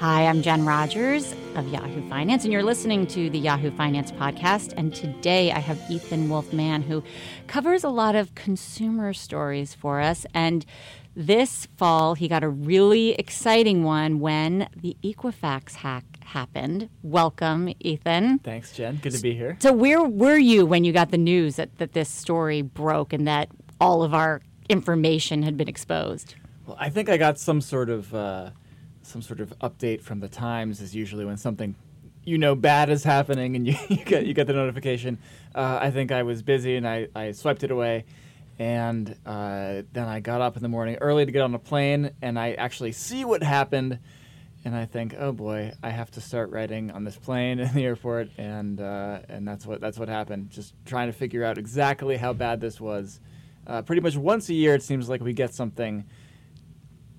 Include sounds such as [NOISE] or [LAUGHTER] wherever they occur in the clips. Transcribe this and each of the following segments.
Hi, I'm Jen Rogers of Yahoo Finance, and you're listening to the Yahoo Finance podcast. And today I have Ethan Wolff-Mann, who covers a lot of consumer stories for us. And this fall, he got a really exciting one when the Equifax hack happened. Welcome, Ethan. Thanks, Jen. Good to be here. So, where were you when you got the news that, that this story broke and that all of our information had been exposed? Well, I think I got some sort of uh, some sort of update from the Times. Is usually when something you know bad is happening and [LAUGHS] you, you get you get the notification. Uh, I think I was busy and I, I swiped it away. And uh, then I got up in the morning early to get on a plane, and I actually see what happened, and I think, oh boy, I have to start writing on this plane in the airport, and uh, and that's what that's what happened. Just trying to figure out exactly how bad this was. Uh, pretty much once a year, it seems like we get something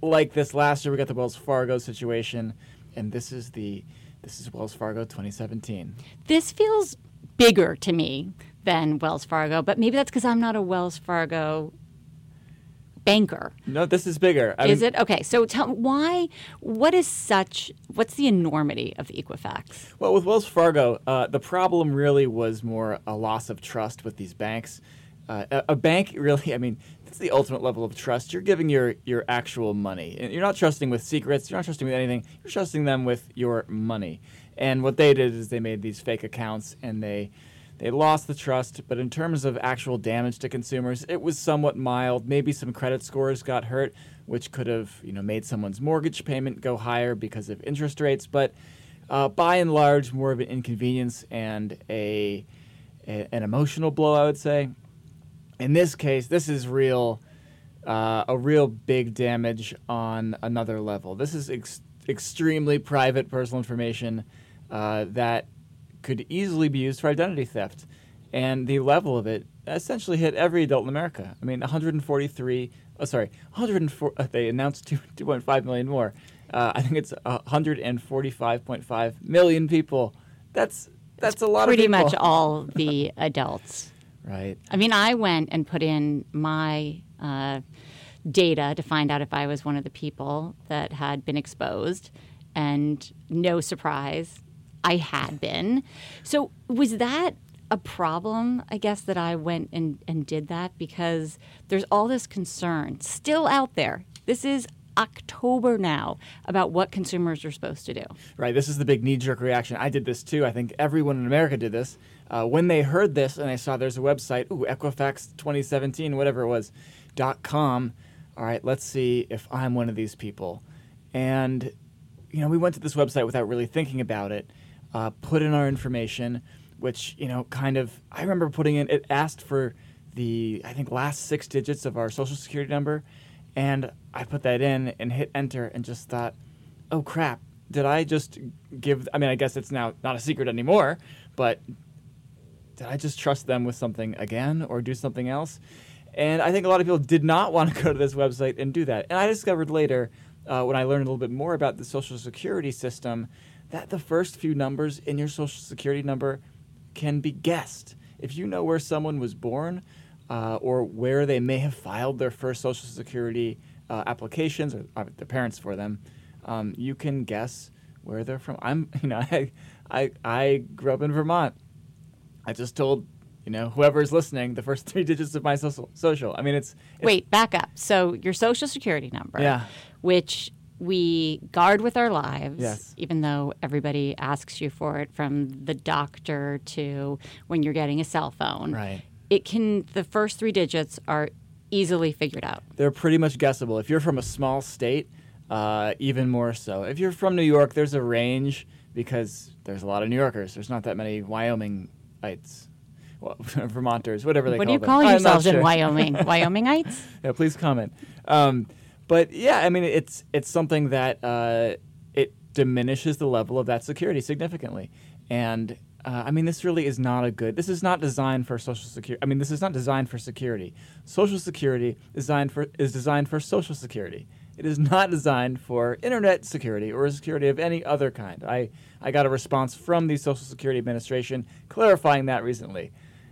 like this. Last year, we got the Wells Fargo situation, and this is the this is Wells Fargo 2017. This feels bigger to me than Wells Fargo, but maybe that's because I'm not a Wells Fargo banker. No, this is bigger. I is mean, it okay? So tell why. What is such? What's the enormity of Equifax? Well, with Wells Fargo, uh, the problem really was more a loss of trust with these banks. Uh, a, a, bank really, I mean, it's the ultimate level of trust. You're giving your your actual money. You're not trusting with secrets. You're not trusting with anything. You're trusting them with your money. And what they did is they made these fake accounts and they they lost the trust, but in terms of actual damage to consumers, it was somewhat mild. Maybe some credit scores got hurt, which could have you know made someone's mortgage payment go higher because of interest rates. But uh, by and large, more of an inconvenience and a, a, an emotional blow, I would say. In this case, this is real, uh, a real big damage on another level. This is ex- extremely private personal information uh, that could easily be used for identity theft. And the level of it essentially hit every adult in America. I mean, 143, oh, sorry, 104, uh, they announced [LAUGHS] 2, 2.5 million more. Uh, I think it's 145.5 million people. That's that's a lot pretty much all the adults. Right. I mean, I went and put in my uh, data to find out if I was one of the people that had been exposed. And no surprise, I had been. So was that a problem, I guess, that I went and, and did that because there's all this concern still out there. This is October now about what consumers are supposed to do. Right. This is the big knee jerk reaction. I did this too. I think everyone in America did this. Uh, when they heard this and they saw there's a website, ooh, Equifax 2017, whatever it was, dot com. All right, let's see if I'm one of these people. And, you know, we went to this website without really thinking about it uh, put in our information, which you know, kind of. I remember putting in. It asked for the I think last six digits of our social security number, and I put that in and hit enter and just thought, oh crap, did I just give? I mean, I guess it's now not a secret anymore, but did I just trust them with something again or do something else? And I think a lot of people did not [LAUGHS] want to go to this website and do that. And I discovered later, uh, when I learned a little bit more about the Social Security system, that the first few numbers in your social security number can be guessed. If you know where someone was born uh, or where they may have filed their first social security uh, applications or uh, their parents for them, um, you can guess where they're from. I'm, [LAUGHS] you know, I, I, I grew up in Vermont. I just told you know, whoever's listening, the first [LAUGHS] three digits of my social. social. I mean, it's, it's, wait, back up. So your social security number, yeah, which we guard with our lives, yes. even though everybody asks you for it from the doctor to when you're getting a cell phone. Right. It can, the first three digits are easily figured out. They're pretty much guessable. If you're from a small state, uh, even more so. If you're from New York, there's a range because there's a lot of New Yorkers. There's not that many Wyomingites. Well, [LAUGHS] Vermonters, whatever they what call them. What are you calling yourselves in Wyoming? [LAUGHS] Wyomingites? Yeah, please comment. Um, but yeah, I mean, it's it's something that uh, it diminishes the level of that security significantly, and uh, I mean, this really is not a good. This is not designed for social security. I mean, this is not designed for security. Social security designed for is designed for social security. It is not designed for internet security or security of any other kind. I, I got a response from the Social Security Administration clarifying that recently,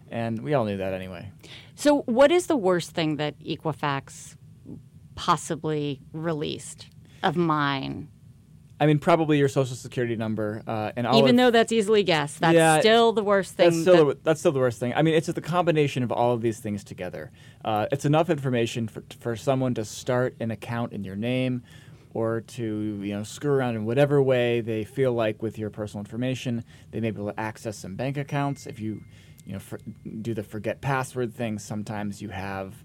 and we all knew that anyway. So, what is the worst thing that Equifax possibly released of mine? I mean, probably your social security number, uh, and all Even of- though that's easily guessed, that's Yeah, still the worst thing. That's still that- the, that's still the worst thing. I mean, it's the combination of all of these things together. Uh, it's enough information for for someone to start an account in your name, or to you know screw around in whatever way they feel like with your personal information. They may be able to access some bank accounts if you you know for, do the forget password thing. Sometimes you have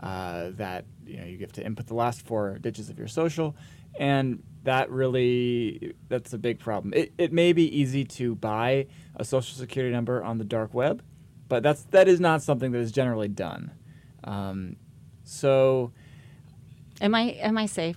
uh, that you know you have to input the last four digits of your social, and that really that's a big problem. It, it may be easy to buy a social security number on the dark web, but that's that is not something that is generally done. Um, so am I am I safe?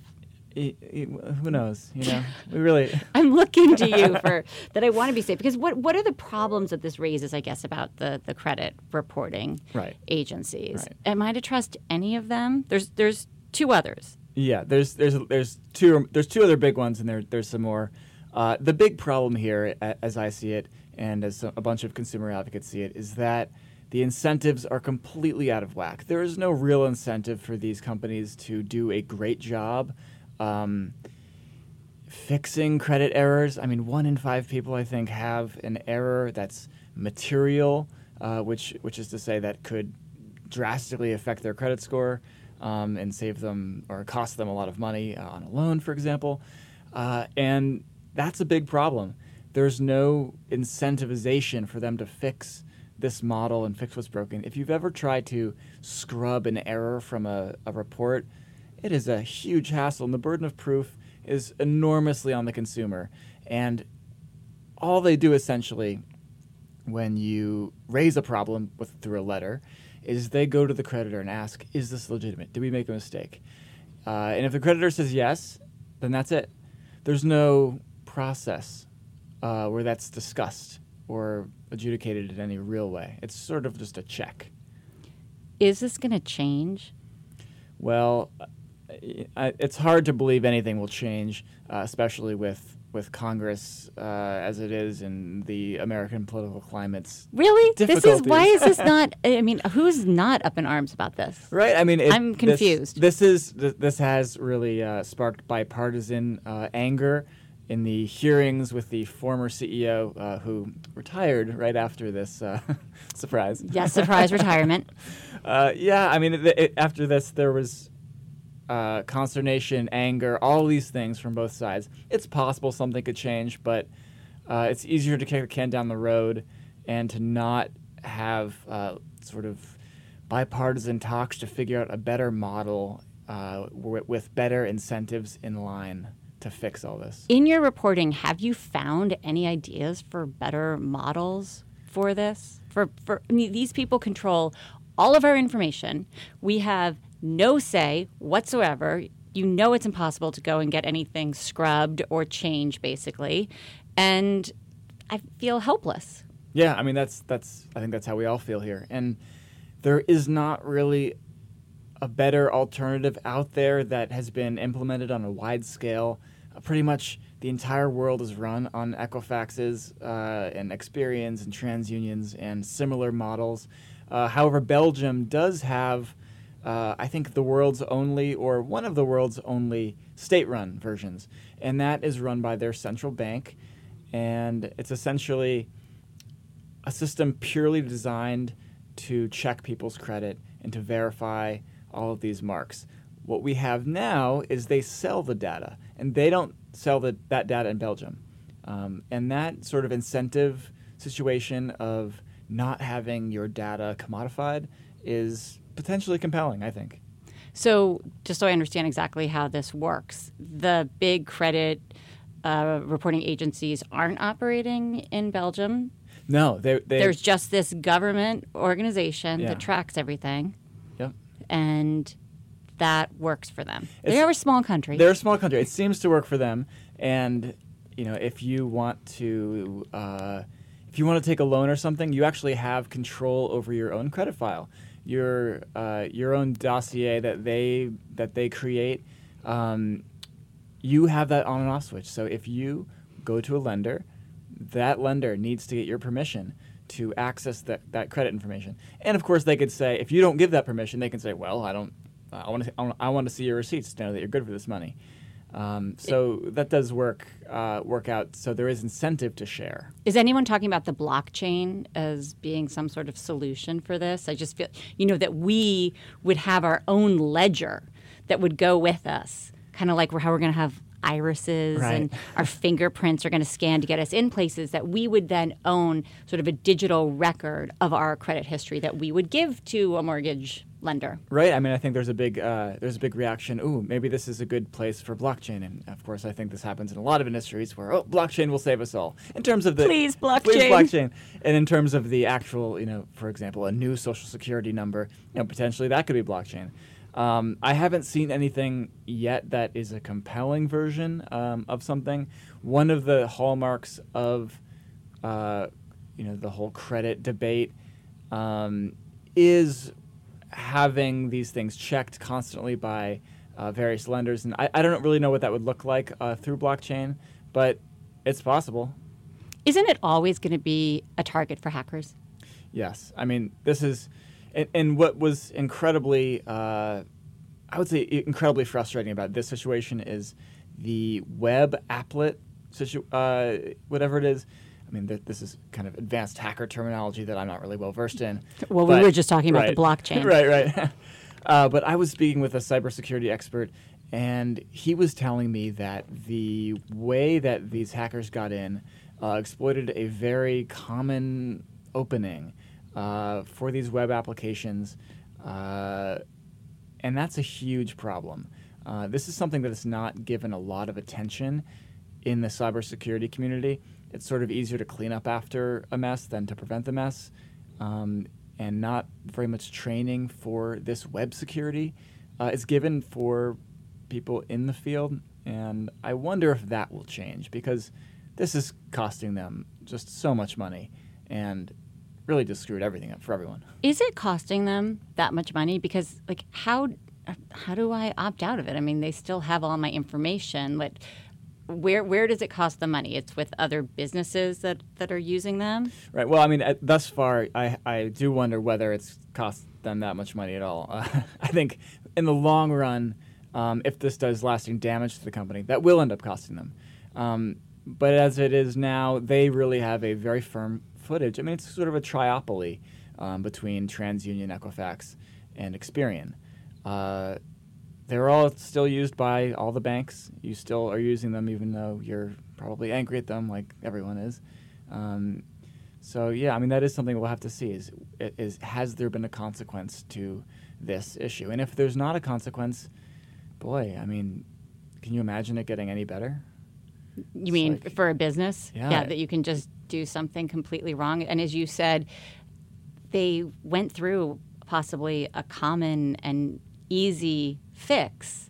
who knows? You know, we really. [LAUGHS] I'm looking to you [LAUGHS] for that. I want to be safe because what what are the problems that this raises? I guess about the the credit reporting Right. agencies. Right. Am I to trust any of them? There's there's two others. Yeah, there's there's there's two there's two other big ones, and there there's some more. Uh, the big problem here, as I see it, and as a bunch of consumer advocates see it, is that the incentives are completely out of whack. There is no real incentive for these companies to do a great job um, fixing credit errors. I mean, one in five people, I think, have an error that's material, uh, which which is to say that could drastically affect their credit score um, and save them or cost them a lot of money uh, on a loan, for example. Uh, and that's a big problem. There's no incentivization for them to fix this model and fix what's broken. If you've ever tried to scrub an error from a, a report, it is a huge hassle, and the burden of proof is enormously on the consumer. And all they do essentially when you raise a problem with through a letter is they go to the creditor and ask, "Is this legitimate? Did we make a mistake?" Uh, and if the creditor says yes, then that's it. There's no process uh, where that's discussed or adjudicated in any real way. It's sort of just a check. Is this going to change? Well, I- it's hard to believe anything will change, uh, especially with with Congress uh, as it is and the American political climates. Really? This is why is this [LAUGHS] not? I mean, who's not up in arms about this? Right. I mean, it, I'm confused. This, is this has really uh, sparked bipartisan uh, anger in the hearings with the former CEO uh, who retired right after this uh, [LAUGHS] surprise. Yes, surprise [LAUGHS] retirement. Uh, yeah, I mean, it, it, after this, there was uh, consternation, anger, all these things from both sides. It's possible something could change, but uh, it's easier to kick the can down the road and to not have uh, sort of bipartisan talks to figure out a better model uh, w- with better incentives in line to fix all this. In your reporting, have you found any ideas for better models for this? For, for I mean, these people control all of our information. We have no say whatsoever. You know it's impossible to go and get anything scrubbed or changed, basically. And I feel helpless. Yeah, I mean that's that's I think that's how we all feel here, and there is not really a better alternative out there that has been implemented on a wide scale. Uh, pretty much the entire world is run on Equifaxes uh, and Experians and TransUnions and similar models. Uh, however, Belgium does have, uh, I think, the world's only or one of the world's only state-run versions, and that is run by their central bank, and it's essentially a system purely designed to check people's credit and to verify all of these marks. What we have now is they sell the data, and they don't sell the, that data in Belgium. Um, and that sort of incentive situation of not having your data commodified is potentially compelling, I think. So, just so I understand exactly how this works, the big credit uh, reporting agencies aren't operating in Belgium. No, they, they There's just this government organization Yeah. that tracks everything, yep. and that works for them. It's- they are a small country. They're a small country. It seems to work for them. And you know, if you want to, uh, if you want to take a loan or something, you actually have control over your own credit file, your uh, your own dossier that they that they create. Um, you have that on and off switch. So if you go to a lender, that lender needs to get your permission to access that, that credit information. And of course, they could say, if you don't give that permission, they can say, well, I don't, I want to, I want to see your receipts to know that you're good for this money. Um, so that does work uh, work out. So there is incentive to share. Is anyone talking about the blockchain as being some sort of solution for this? I just feel, you know, that we would have our own ledger that would go with us, kind of like how we're going to have irises Right. and our [LAUGHS] fingerprints are going to scan to get us in places that we would then own sort of a digital record of our credit history that we would give to a mortgage lender. Right. I mean, I think there's a big uh, there's a big reaction. Ooh, maybe this is a good place for blockchain. And of course, I think this happens in a lot of industries where oh, blockchain will save us all. In terms of the Please, blockchain, please blockchain. and in terms of the actual, you know, for example, a new social security number, you know, potentially that could be blockchain. Um, I haven't seen anything yet that is a compelling version um, of something. One of the hallmarks of uh, you know the whole credit debate um, is having these things checked constantly by uh, various lenders, and I, I don't really know what that would look like uh, through blockchain, but it's possible. Isn't it always going to be a target for hackers? Yes, I mean this is, and, and what was incredibly, uh, I would say, incredibly frustrating about this situation is the web applet situ- uh, whatever it is. I mean, th- this is kind of advanced hacker terminology that I'm not really well versed in. Well, we were just talking about the [LAUGHS] blockchain. right, right. [LAUGHS] uh, but I was speaking with a cybersecurity expert, and he was telling me that the way that these hackers got in uh, exploited a very common opening uh, for these web applications, uh, and that's a huge problem. Uh, this is something that is not given a lot of attention in the cybersecurity community. It's sort of easier to clean up after a mess than to prevent the mess, um, and not very much training for this web security uh, is given for people in the field. And I wonder if that will change because this is costing them just so much money and really just screwed everything up for everyone. Is it costing them that much money? Because like how how do I opt out of it? I mean, they still have all my information. But where where does it cost them money? It's with other businesses that, that are using them. Right. Well, I mean, thus far, I, I do wonder whether it's cost them that much money at all. Uh, [LAUGHS] I think in the long run, um, if this does lasting damage to the company, that will end up costing them. Um, but as it is now, they really have a very firm footage. I mean, it's sort of a triopoly um, between TransUnion, Equifax, and Experian. Uh, they're all still used by all the banks. You still are using them, even though you're probably angry at them, like everyone is. Um, so yeah, I mean that is something we'll have to see. Is is has there been a consequence to this issue? And if there's not a consequence, boy, I mean, can you imagine it getting any better? You mean like- for a business? Yeah. that you can just do something completely wrong. And as you said, they went through possibly a common and easy fix.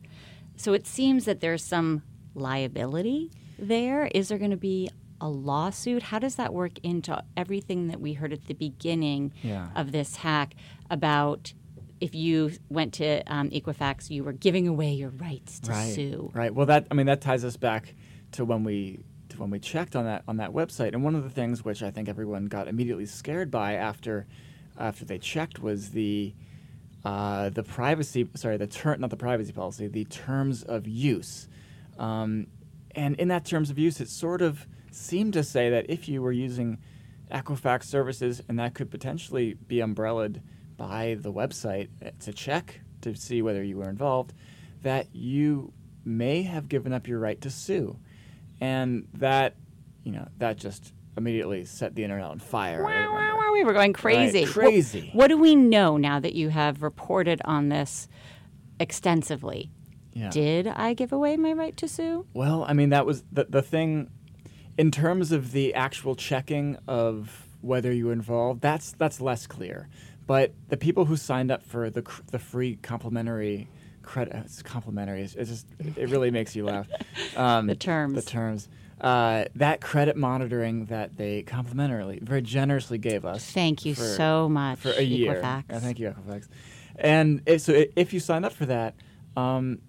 So it seems that there's some liability there. Is there going to be a lawsuit? How does that work into everything that we heard at the beginning Yeah. of this hack about if you went to um, Equifax, you were giving away your rights to right. sue? Right. Well, that I mean that ties us back to when we to when we checked on that on that website. And one of the things which I think everyone got immediately scared by after after they checked was the uh, the privacy sorry the ter- not the privacy policy the terms of use. Um, and in that terms of use, it sort of seemed to say that if you were using Equifax services, and that could potentially be umbrellaed by the website uh, to check to see whether you were involved, that you may have given up your right to sue, and that you know that just immediately set the internet on fire. Wow, wow, wow, we were going crazy. Right, crazy. What, what do we know now that you have reported on this extensively? Yeah. Did I give away my right to sue? Well, I mean, that was the, the thing in terms of the actual checking of whether you were involved, that's, that's less clear. But the people who signed up for the, the free complimentary credit, it's complimentary, it's just, it really makes you laugh. [LAUGHS] Um, The terms. The terms. Uh, that credit monitoring that they complimentarily, very generously gave us. Thank you for- so much, for a year. Equifax. Yeah, thank you, Equifax. And if, so if you signed up for that, um,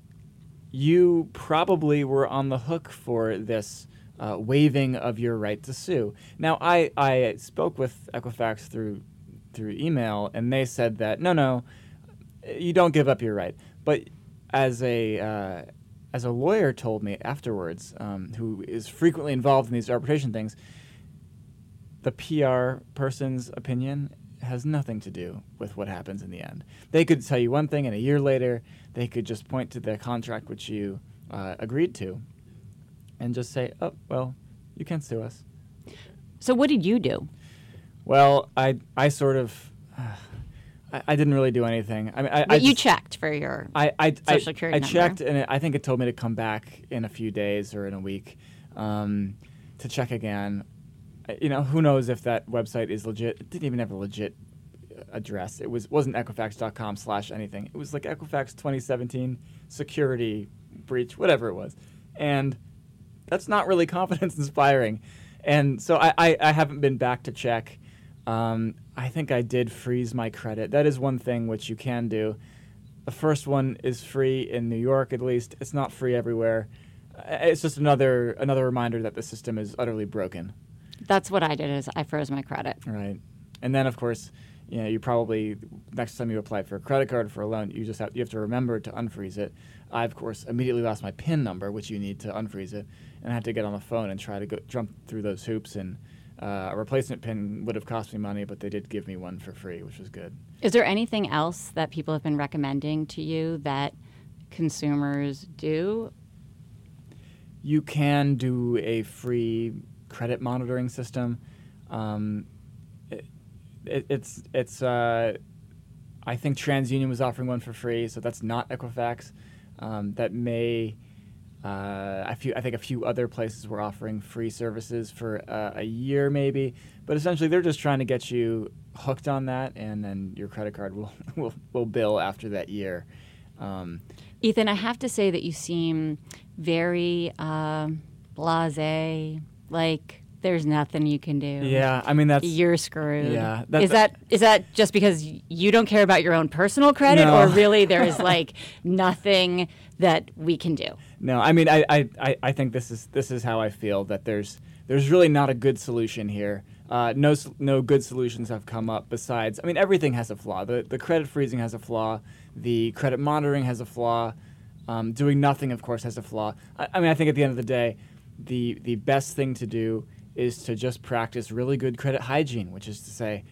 you probably were on the hook for this uh, waiving of your right to sue. Now, I, I spoke with Equifax through through email, and they said that no, no, you don't give up your right. But as a uh, as a lawyer told me afterwards, um, who is frequently involved in these arbitration things, the PR person's opinion has nothing to do with what happens in the end. They could tell you one thing, and a year later, they could just point to the contract which you uh, agreed to and just say, oh, well, you can't sue us. So what did you do? Well, I, I sort of. I, I didn't really do anything. I mean, I, But I you just- checked for your. I, I, Social I, Security I number. checked, and it, I think it told me to come back in a few days or in a week um, to check again. You know, who knows if that website is legit? It didn't even have a legit address. It was wasn't Equifax.com slash anything. It was like Equifax 2017 security breach, whatever it was, and that's not really [LAUGHS] confidence inspiring. And so I, I, I haven't been back to check. Um, I think I did freeze my credit. That is one thing which you can do. The first one is free in New York, at least. It's not free everywhere. It's just another another reminder that the system is utterly broken, That's what I did. Is I froze my credit. right? And then, of course, you know, you probably next time you apply for a credit card or for a loan, you just have you have to remember to unfreeze it. I, of course, immediately lost my PIN number, which you need to unfreeze it, and I had to get on the phone and try to go, jump through those hoops. And uh, a replacement PIN would have cost me money, but they did give me one for free, which was good. Is there anything else that people have been recommending to you that consumers do? you can do a free credit monitoring system. Um, it, it, it's it's uh, I think TransUnion was offering one for free, so that's not Equifax. Um, that may uh, a few I think a few other places were offering free services for uh, a year maybe, but essentially they're just trying to get you hooked on that, and then your credit card will [LAUGHS] will, will bill after that year. Um, Ethan, I have to say that you seem very um blase. Like there's nothing you can do. yeah, I mean that's You're screwed. Yeah, that- is that is that just because you don't care about your own personal credit, No. or really there is [LAUGHS] like nothing that we can do? No, I mean, I, I, I- think this is this is how I feel that there's there's really not a good solution here. Uh, no no good solutions have come up besides. I mean, everything has a flaw. The the credit freezing has a flaw. The credit monitoring has a flaw. Um, doing nothing, of course, has a flaw. I, I mean, I think at the end of the day, the the best thing to do is to just practice really good credit hygiene, which is to say,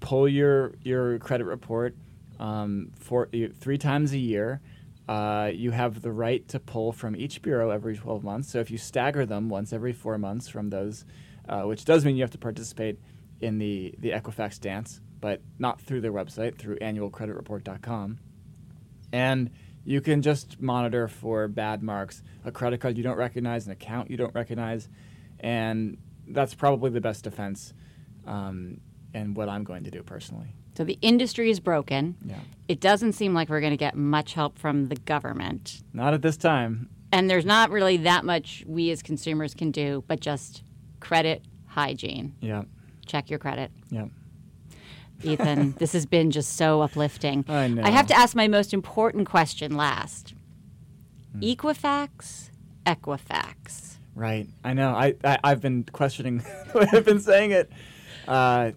pull your your credit report um, for three times a year. Uh, you have the right to pull from each bureau every 12 months. So if you stagger them once every four months from those, uh, which does mean you have to participate in the, the Equifax dance, but not through their website, through annualcreditreport.com. And you can just monitor for bad marks, a credit card you don't recognize, an account you don't recognize, and that's probably the best defense um, and what I'm going to do personally. So the industry is broken. Yeah. It doesn't seem like we're going to get much help from the government. Not at this time. And there's not really that much we as consumers can do, but just credit hygiene. Yeah. Check your credit. Yeah. Ethan, [LAUGHS] this has been just so uplifting. I know. I have to ask my most important question last. Equifax, Equifax. Right. I know. I, I I've been questioning [LAUGHS] I've been saying it. Uh,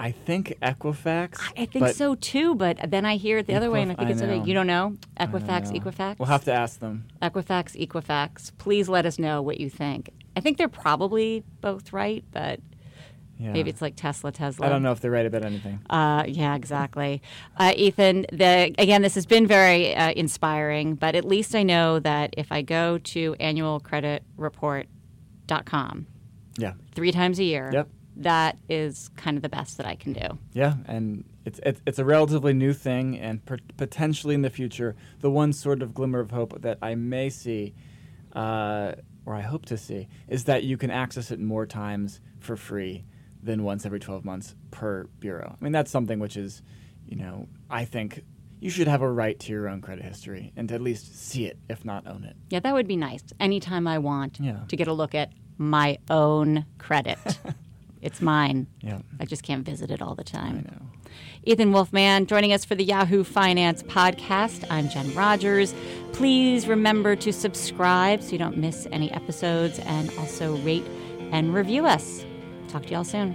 I think Equifax. I think so too, but then I hear it the other way, and I think I it's okay. You don't know Equifax, know. Equifax. We'll have to ask them. Equifax, Equifax. Please let us know what you think. I think they're probably both right, but Yeah. maybe it's like Tesla, Tesla. I don't know if they're right about anything. Uh, yeah, exactly. Uh, Ethan, the, again, this has been very uh, inspiring, but at least I know that if I go to annualcreditreport.com Yeah. three times a year, Yep. That is kind of the best that I can do. Yeah, and it's it's, it's a relatively new thing, and per- potentially in the future, the one sort of glimmer of hope that I may see, uh, or I hope to see, is that you can access it more times for free than once every 12 months per bureau. I mean, that's something which is, you know, I think you should have a right to your own credit history and to at least see it, if not own it. Yeah, that would be nice. Anytime I want Yeah. to get a look at my own credit. [LAUGHS] it's mine. Yeah, I just can't visit it all the I time. know. Ethan Wolff-Mann joining us for the Yahoo Finance podcast. I'm Jen Rogers. Please remember to subscribe so you don't miss any episodes and also rate and review us. Talk to y'all soon.